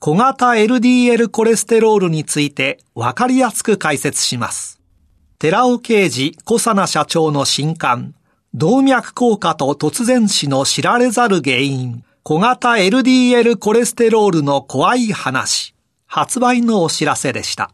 小型 LDL コレステロールについてわかりやすく解説します。寺尾啓二小佐奈社長の新刊、動脈硬化と突然死の知られざる原因、小型 LDL コレステロールの怖い話、発売のお知らせでした。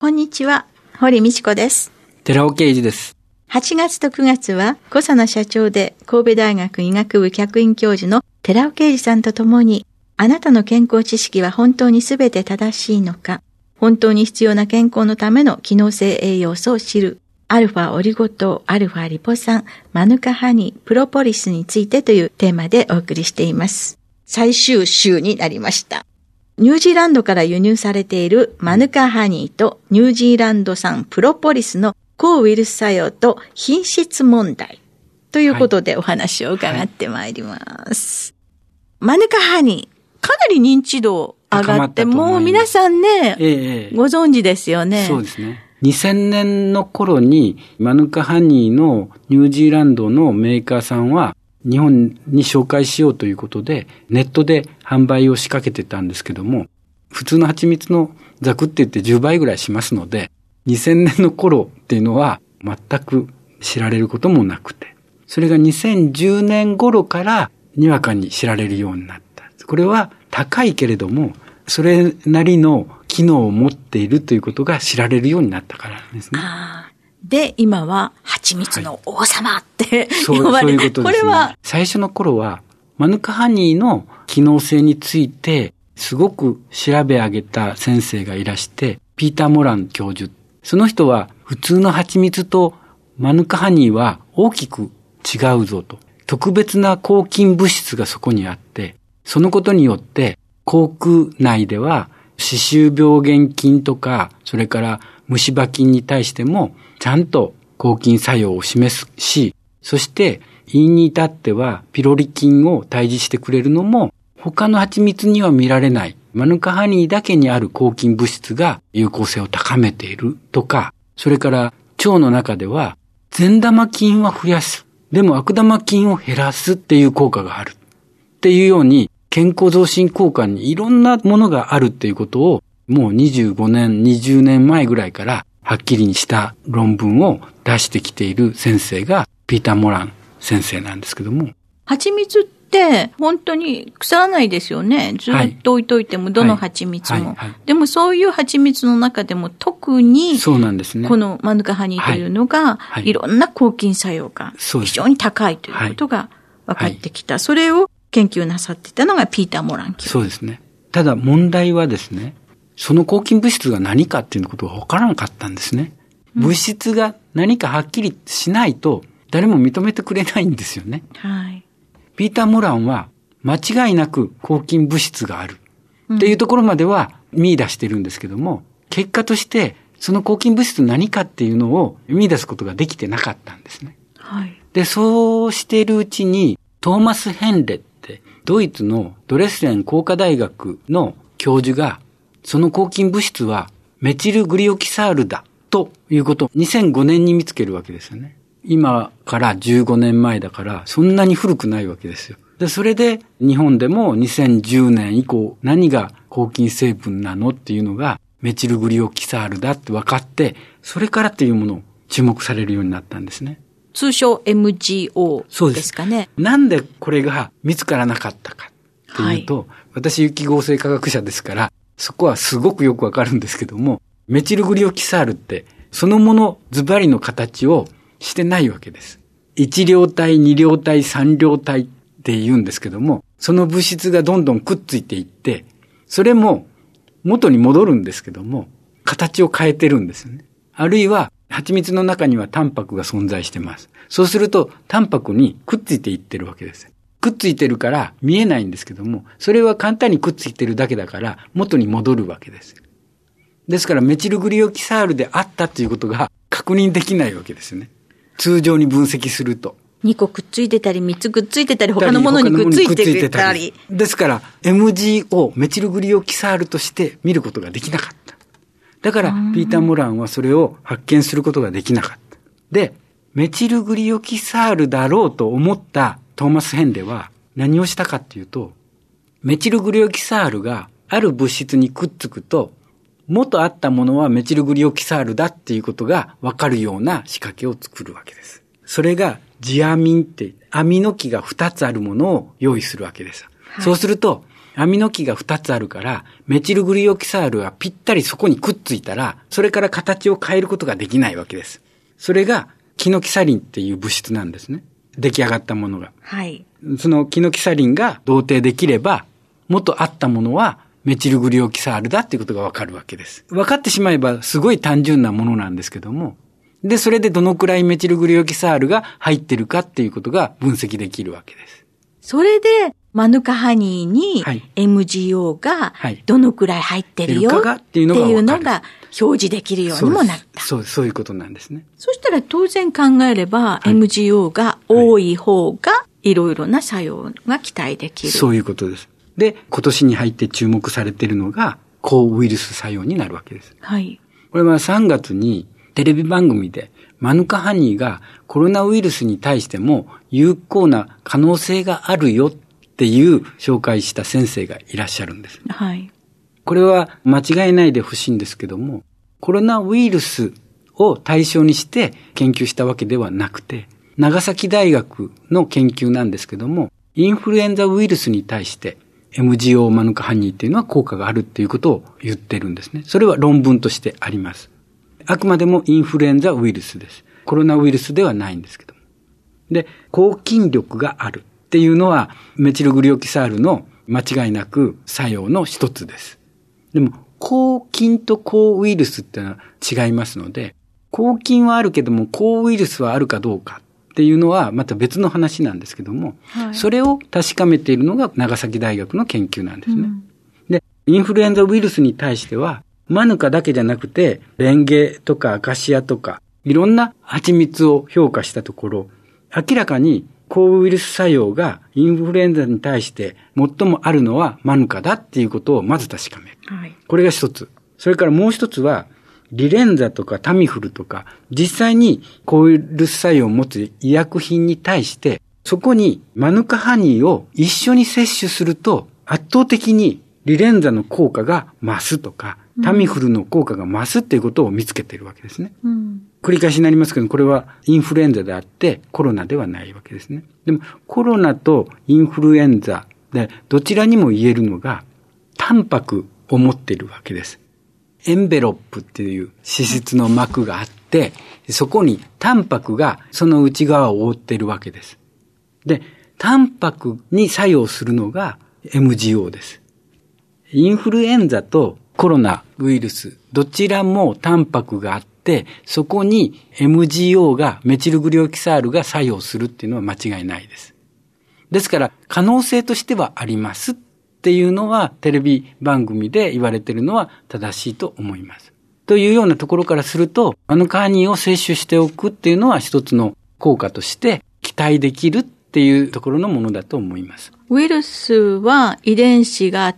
こんにちは、堀道子です。寺尾啓二です。8月と9月は、小佐奈社長で神戸大学医学部客員教授の寺尾啓二さんと共に、あなたの健康知識は本当に全て正しいのか、本当に必要な健康のための機能性栄養素を知る、アルファオリゴ糖、アルファリポ酸、マヌカハニー、プロポリスについてというテーマでお送りしています。最終週になりました。ニュージーランドから輸入されているマヌカハニーとニュージーランド産プロポリスの抗ウイルス作用と品質問題ということでお話を伺ってまいります。はいはい、マヌカハニー、かなり認知度上がって、もう皆さんね、ええ、ご存知ですよね。そうですね。2000年の頃にマヌカハニーのニュージーランドのメーカーさんは日本に紹介しようということでネットで販売を仕掛けてたんですけども普通の蜂蜜のザクって言って10倍ぐらいしますので2000年の頃っていうのは全く知られることもなくて、それが2010年頃からにわかに知られるようになった。これは高いけれども、それなりの機能を持っているということが知られるようになったからなんですね。で、今は蜂蜜の王様って、はい、そうそういうことですね。これは最初の頃はマヌカハニーの機能性についてすごく調べ上げた先生がいらして、ピーター・モラン教授その人は普通の蜂蜜とマヌカハニーは大きく違うぞと。特別な抗菌物質がそこにあって、そのことによって口腔内では歯周病原菌とか、それから虫歯菌に対してもちゃんと抗菌作用を示すし、そして胃に至ってはピロリ菌を退治してくれるのも他の蜂蜜には見られないマヌカハニーだけにある抗菌物質が有効性を高めているとか、それから腸の中では善玉菌は増やす。でも悪玉菌を減らすっていう効果がある。っていうように健康増進効果にいろんなものがあるっていうことをもう25年、20年前ぐらいからはっきりにした論文を出してきている先生がピーター・モラン先生なんですけども。蜂蜜っって本当に腐らないですよね。ずっと置いといても、どの蜂蜜も、でもそういう蜂蜜の中でも特に、そうなんですね。このマヌカハニーというのが、い。ろんな抗菌作用が非常に高いということが分かってきた。それを研究なさってたのがピーター・モラン教そうですね。ただ問題はですね、その抗菌物質が何かっていうことが分からなかったんですね。物質が何かはっきりしないと、誰も認めてくれないんですよね。はい。ピーター・モランは間違いなく抗菌物質があるっていうところまでは見出してるんですけども、結果としてその抗菌物質何かっていうのを見出すことができてなかったんですね。はい。で、そうしているうちにトーマス・ヘンレドイツのドレスレン工科大学の教授がその抗菌物質はメチルグリオキサールだということを2005年に見つけるわけですよね。今から15年前だから、そんなに古くないわけですよ。で、それで日本でも2010年以降何が抗菌成分なのっていうのがメチルグリオキサールだって分かって、それからっていうものを注目されるようになったんですね。通称 MGO ですかね。なんでこれが見つからなかったかっっていうと、はい、私有機合成科学者ですから、そこはすごくよくわかるんですけども、メチルグリオキサールって、そのものズバリの形をしてないわけです。一両体、二両体、三両体って言うんですけども、その物質がどんどんくっついていって、それも元に戻るんですけども、形を変えてるんですよね。あるいは、蜂蜜の中にはタンパクが存在してます。そうすると、タンパクにくっついていってるわけです。くっついてるから見えないんですけども、それは簡単にくっついてるだけだから元に戻るわけです。ですからメチルグリオキサールであったということが確認できないわけですよね。通常に分析すると。2個くっついてたり、3つくっついてたり、他のものにくっついてたり。ですから、MGO、メチルグリオキサールとして見ることができなかった。だから、ピーター・モランはそれを発見することができなかった。で、メチルグリオキサールだろうと思ったトーマス・ヘンレは何をしたかっていうと、メチルグリオキサールがある物質にくっつくと、元あったものはメチルグリオキサールだっていうことがわかるような仕掛けを作るわけです。それがジアミンって、アミノ基が2つあるものを用意するわけです。はい、そうすると、アミノ基が2つあるから、メチルグリオキサールはぴったりそこにくっついたら、それから形を変えることができないわけです。それが、キノキサリンっていう物質なんですね。出来上がったものが。はい。そのキノキサリンが同定できれば、元あったものはメチルグリオキサールだっていうことがわかるわけです。分かってしまえばすごい単純なものなんですけども、で、それでどのくらいメチルグリオキサールが入ってるかっていうことが分析できるわけです。それで、マヌカハニーに MGO がどのくらい入ってるよっていうのが表示できるようにもなった。そうそういうことなんですね。そしたら当然考えれば、MGO が多い方がいろいろな作用が期待できる。そういうことです。で、今年に入って注目されているのが抗ウイルス作用になるわけです。はい。これは3月にテレビ番組でマヌカハニーがコロナウイルスに対しても有効な可能性があるよっていう紹介した先生がいらっしゃるんです。はい。これは間違いないでほしいんですけども、コロナウイルスを対象にして研究したわけではなくて、長崎大学の研究なんですけども、インフルエンザウイルスに対して MGO マヌカハニーっていうのは効果があるっていうことを言ってるんですね。それは論文としてあります。あくまでもインフルエンザウイルスです。コロナウイルスではないんですけども。で、抗菌力があるっていうのは、メチルグリオキサールの間違いなく作用の一つです。でも、抗菌と抗ウイルスっていうのは違いますので、抗菌はあるけども、抗ウイルスはあるかどうかっていうのはまた別の話なんですけども、はい、それを確かめているのが長崎大学の研究なんですね。うん、で、インフルエンザウイルスに対しては、マヌカだけじゃなくて、レンゲとかアカシアとか、いろんな蜂蜜を評価したところ、明らかに抗ウイルス作用がインフルエンザに対して最もあるのはマヌカだっていうことをまず確かめる。はい、これが一つ。それからもう一つは、リレンザとかタミフルとか、実際に抗ウイルス作用を持つ医薬品に対して、そこにマヌカハニーを一緒に摂取すると、圧倒的にリレンザの効果が増すとか、タミフルの効果が増すっていうことを見つけているわけですね。うん、繰り返しになりますけど、これはインフルエンザであってコロナではないわけですね。でもコロナとインフルエンザでどちらにも言えるのが、タンパクを持っているわけです。エンベロップっていう脂質の膜があって、そこにタンパクがその内側を覆っているわけです。で、タンパクに作用するのが MGO です。インフルエンザとコロナウイルス、どちらもタンパクがあって、そこに MGO が、メチルグリオキサールが作用するっていうのは間違いないです。ですから、可能性としてはありますっていうのは、テレビ番組で言われてるのは正しいと思います。というようなところからすると、あのカーニーを摂取しておくっていうのは一つの効果として期待できるっていうところのものだと思います。ウイルスは遺伝子があっ、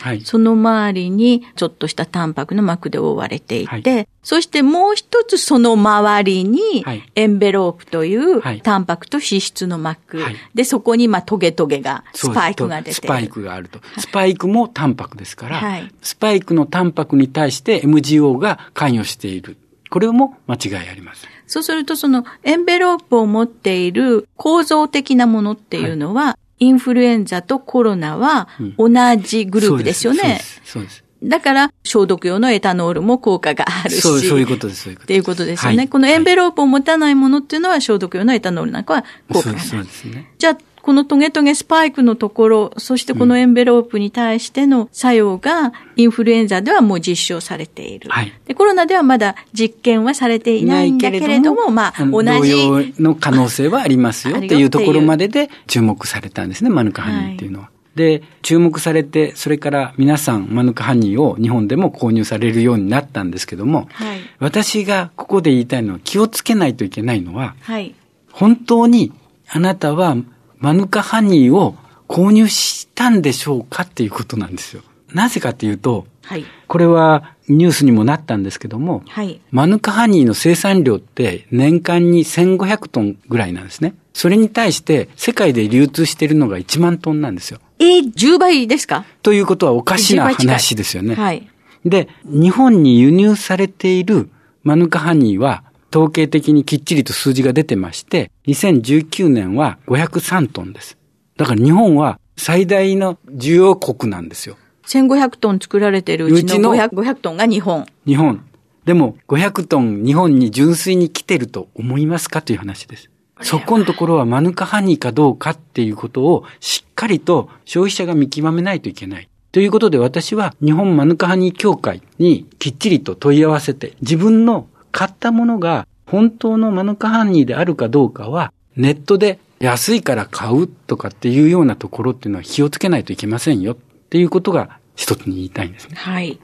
はい、その周りにちょっとしたタンパクの膜で覆われていて、はい、そしてもう一つその周りに、エンベロープというタンパクと脂質の膜、はい、で、そこにまあトゲトゲが、スパイクが出てスパイクがあると。スパイクもタンパクですから、スパイクのタンパクに対して MGO が関与している。これも間違いありません。そうすると、そのエンベロープを持っている構造的なものっていうのは、インフルエンザとコロナは同じグループですよね。そうです。そうですだから、消毒用のエタノールも効果があるし。そう、そういうことです、そういうことです。っていうことですよね。はい、このエンベロープを持たないものっていうのは消毒用のエタノールなんかは効果がない。そうですね。じゃあ、このトゲトゲスパイクのところ、そしてこのエンベロープに対しての作用が、インフルエンザではもう実証されている。はい、でコロナではまだ実験はされていないんだけれども、まあ、同じ。の可能性はありますよ っていうところまでで注目されたんですね、マヌカハニーっていうのは。はいで、注目されて、それから皆さん、マヌカハニーを日本でも購入されるようになったんですけども、はい、私がここで言いたいのは気をつけないといけないのは、はい、本当にあなたはマヌカハニーを購入したんでしょうかっていうことなんですよ。なぜかっていうと、はい、これはニュースにもなったんですけども、はい、マヌカハニーの生産量って年間に1500トンぐらいなんですね。それに対して世界で流通しているのが1万トンなんですよ。えー、10倍ですか？ということはおかしな話ですよね。はい。で、日本に輸入されているマヌカハニーは統計的にきっちりと数字が出てまして、2019年は503トンです。だから日本は最大の需要国なんですよ。1500トン作られているうちの 500, 500トンが日本。日本。でも500トン日本に純粋に来てると思いますかという話です。そこのところはマヌカハニーかどうかっていうことをしっかりと消費者が見極めないといけない。ということで私は日本マヌカハニー協会にきっちりと問い合わせて自分の買ったものが本当のマヌカハニーであるかどうかはネットで安いから買うとかっていうようなところっていうのは気をつけないといけませんよっていうことが一つに言いたいんですね。はい。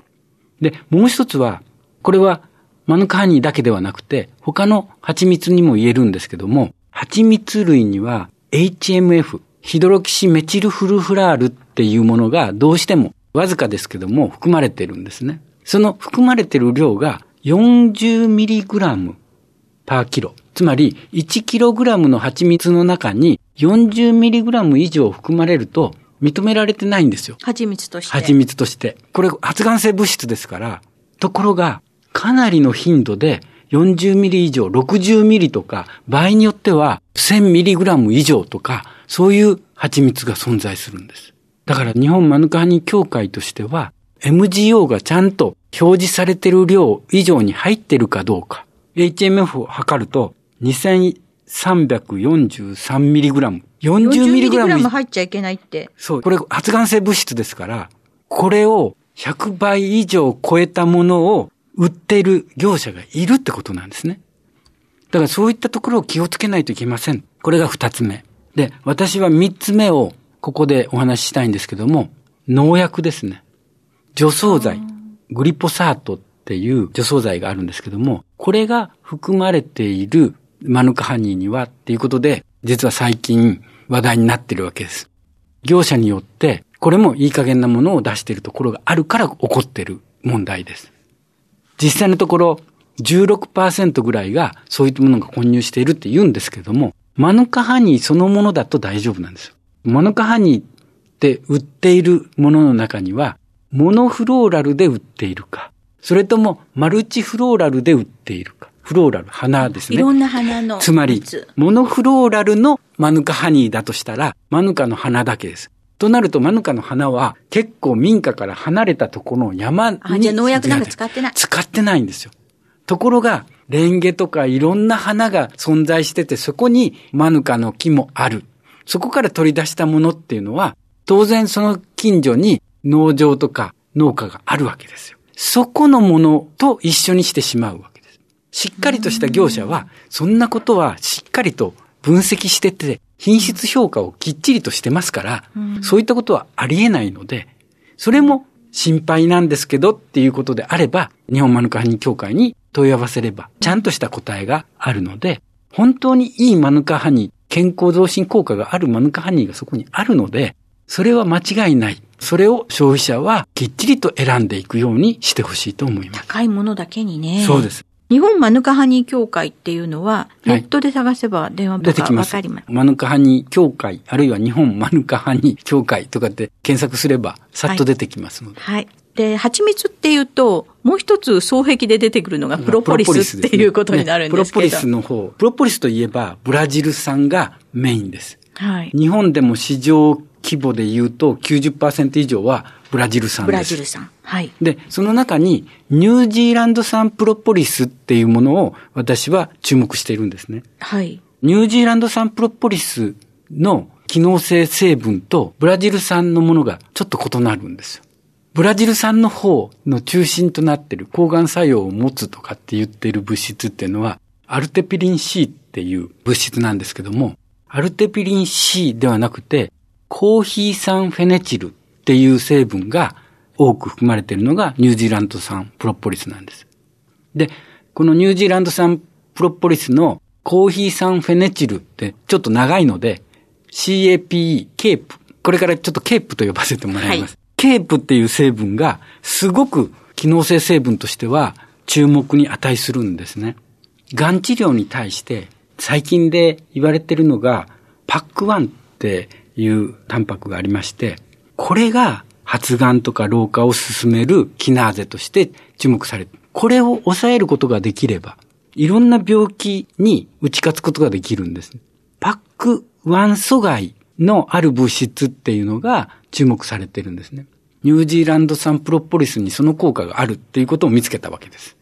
で、もう一つは、これはマヌカハニーだけではなくて他の蜂蜜にも言えるんですけども、蜂蜜類には HMF、ヒドロキシメチルフルフラールっていうものがどうしてもわずかですけども含まれてるんですね。その含まれてる量が 40mg パーキロ。つまり 1kg の蜂蜜の中に 40mg 以上含まれると認められてないんですよ。蜂蜜として。蜂蜜として。これ発がん性物質ですから、ところがかなりの頻度で40ミリ以上、60ミリとか、場合によっては1000ミリグラム以上とか、そういう蜂蜜が存在するんです。だから日本マヌカハニ協会としては、MGO がちゃんと表示されてる量以上に入ってるかどうか、HMF を測ると2343ミリグラム。40ミリグラム入っちゃいけないって。そう。これ発がん性物質ですから、これを100倍以上超えたものを売っている業者がいるってことなんですね。だからそういったところを気をつけないといけません。これが二つ目。で、私は三つ目をここでお話ししたいんですけども、農薬ですね。除草剤、グリポサートっていう除草剤があるんですけども、これが含まれているマヌカハニーにはっていうことで、実は最近話題になってるわけです。業者によって、これもいい加減なものを出しているところがあるから起こっている問題です。実際のところ16%ぐらいがそういったものが混入しているって言うんですけども、マヌカハニーそのものだと大丈夫なんですよ。マヌカハニーって売っているものの中には、モノフローラルで売っているか、それともマルチフローラルで売っているか。フローラル、花ですね。いろんな花の。つまり、モノフローラルのマヌカハニーだとしたら、マヌカの花だけです。となると、マヌカの花は結構民家から離れたところの山に。あ、じゃあ農薬なんか使ってない。使ってないんですよ。ところが、レンゲとかいろんな花が存在してて、そこにマヌカの木もある。そこから取り出したものっていうのは、当然その近所に農場とか農家があるわけですよ。そこのものと一緒にしてしまうわけです。しっかりとした業者は、そんなことはしっかりと分析してて、品質評価をきっちりとしてますから、うん、そういったことはありえないので、それも心配なんですけどっていうことであれば、日本マヌカハニー協会に問い合わせれば、ちゃんとした答えがあるので、本当にいいマヌカハニー、健康増進効果があるマヌカハニーがそこにあるので、それは間違いない。それを消費者はきっちりと選んでいくようにしてほしいと思います。高いものだけにね。そうです。日本マヌカハニー協会っていうのは、ネットで探せば電話番号がわかります。マヌカハニー協会、あるいは日本マヌカハニー協会とかって検索すれば、さっと出てきますので。はい。はい、で、蜂蜜っていうと、もう一つ双璧で出てくるのがプロポリスっていうことになるんですけど、ねプロポリスの方、プロポリスといえば、ブラジル産がメインです。はい。日本でも市場規模で言うと90%以上はブラジル産です。ブラジル産。はい。で、その中にニュージーランド産プロポリスっていうものを私は注目しているんですね。はい。ニュージーランド産プロポリスの機能性成分とブラジル産のものがちょっと異なるんですよ。ブラジル産の方の中心となっている抗がん作用を持つとかって言っている物質っていうのは、アルテピリン C っていう物質なんですけども、アルテピリン C ではなくて、コーヒー酸フェネチルっていう成分が多く含まれているのがニュージーランド産プロポリスなんです。で、このニュージーランド産プロポリスのコーヒー酸フェネチルってちょっと長いので、CAPE、ケープ。これからちょっとケープと呼ばせてもらいます。はい、ケープっていう成分がすごく機能性成分としては注目に値するんですね。がん治療に対して最近で言われているのがパック1っていうタンパクがありまして、これが発がんとか老化を進めるキナーゼとして注目される。これを抑えることができれば、いろんな病気に打ち勝つことができるんです。パック1阻害のある物質っていうのが注目されてるんですね。ニュージーランド産プロポリスにその効果があるっていうことを見つけたわけです。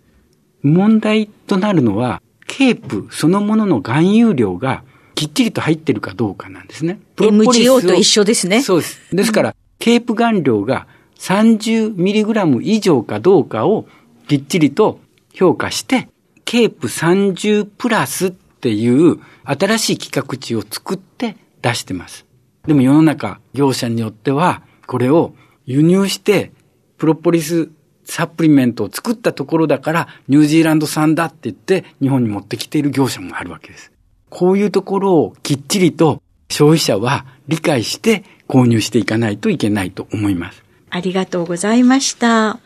問題となるのは、ケープそのものの含有量がきっちりと入ってるかどうかなんですね。MGO と一緒ですね。そうです。ですから、ケープ含量が 30mg 以上かどうかをきっちりと評価して、ケープ30プラスっていう新しい規格値を作って出してます。でも世の中、業者によっては、これを輸入して、プロポリスサプリメントを作ったところだから、ニュージーランド産だって言って、日本に持ってきている業者もあるわけです。こういうところをきっちりと消費者は理解して購入していかないといけないと思います。ありがとうございました。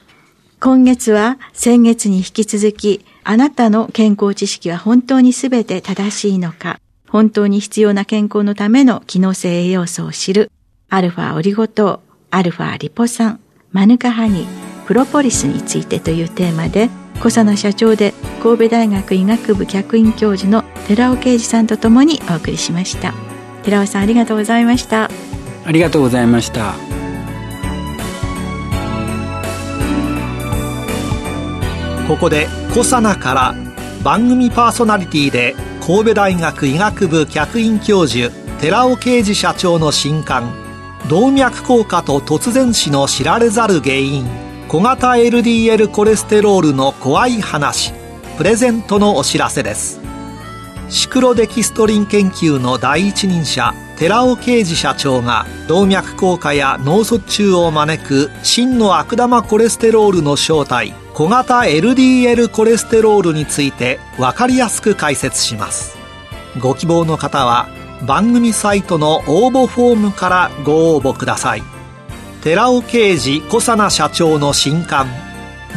今月は先月に引き続き、あなたの健康知識は本当にすべて正しいのか、本当に必要な健康のための機能性栄養素を知る、アルファオリゴ糖、アルファリポ酸、マヌカハニー、プロポリスについてというテーマで、小佐奈社長で神戸大学医学部客員教授の寺尾啓二さんとともにお送りしました。寺尾さんありがとうございました。ありがとうございました。ここで小佐奈から番組パーソナリティで神戸大学医学部客員教授寺尾啓二社長の新刊動脈硬化と突然死の知られざる原因。小型 LDL コレステロールの怖い話。プレゼントのお知らせです。シクロデキストリン研究の第一人者寺尾啓二社長が動脈硬化や脳卒中を招く真の悪玉コレステロールの正体小型 LDL コレステロールについて分かりやすく解説します。ご希望の方は番組サイトの応募フォームからご応募ください。寺尾啓二小佐奈社長の新刊。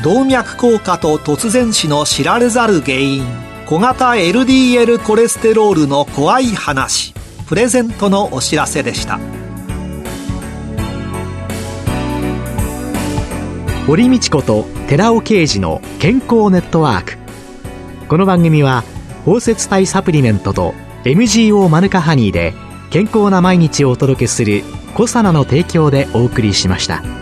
動脈硬化と突然死の知られざる原因。小型 LDL コレステロールの怖い話。プレゼントのお知らせでした。堀道子と寺尾啓二の健康ネットワーク。この番組は包摂体サプリメントと MGO マヌカハニーで健康な毎日をお届けするコサナの提供でお送りしました。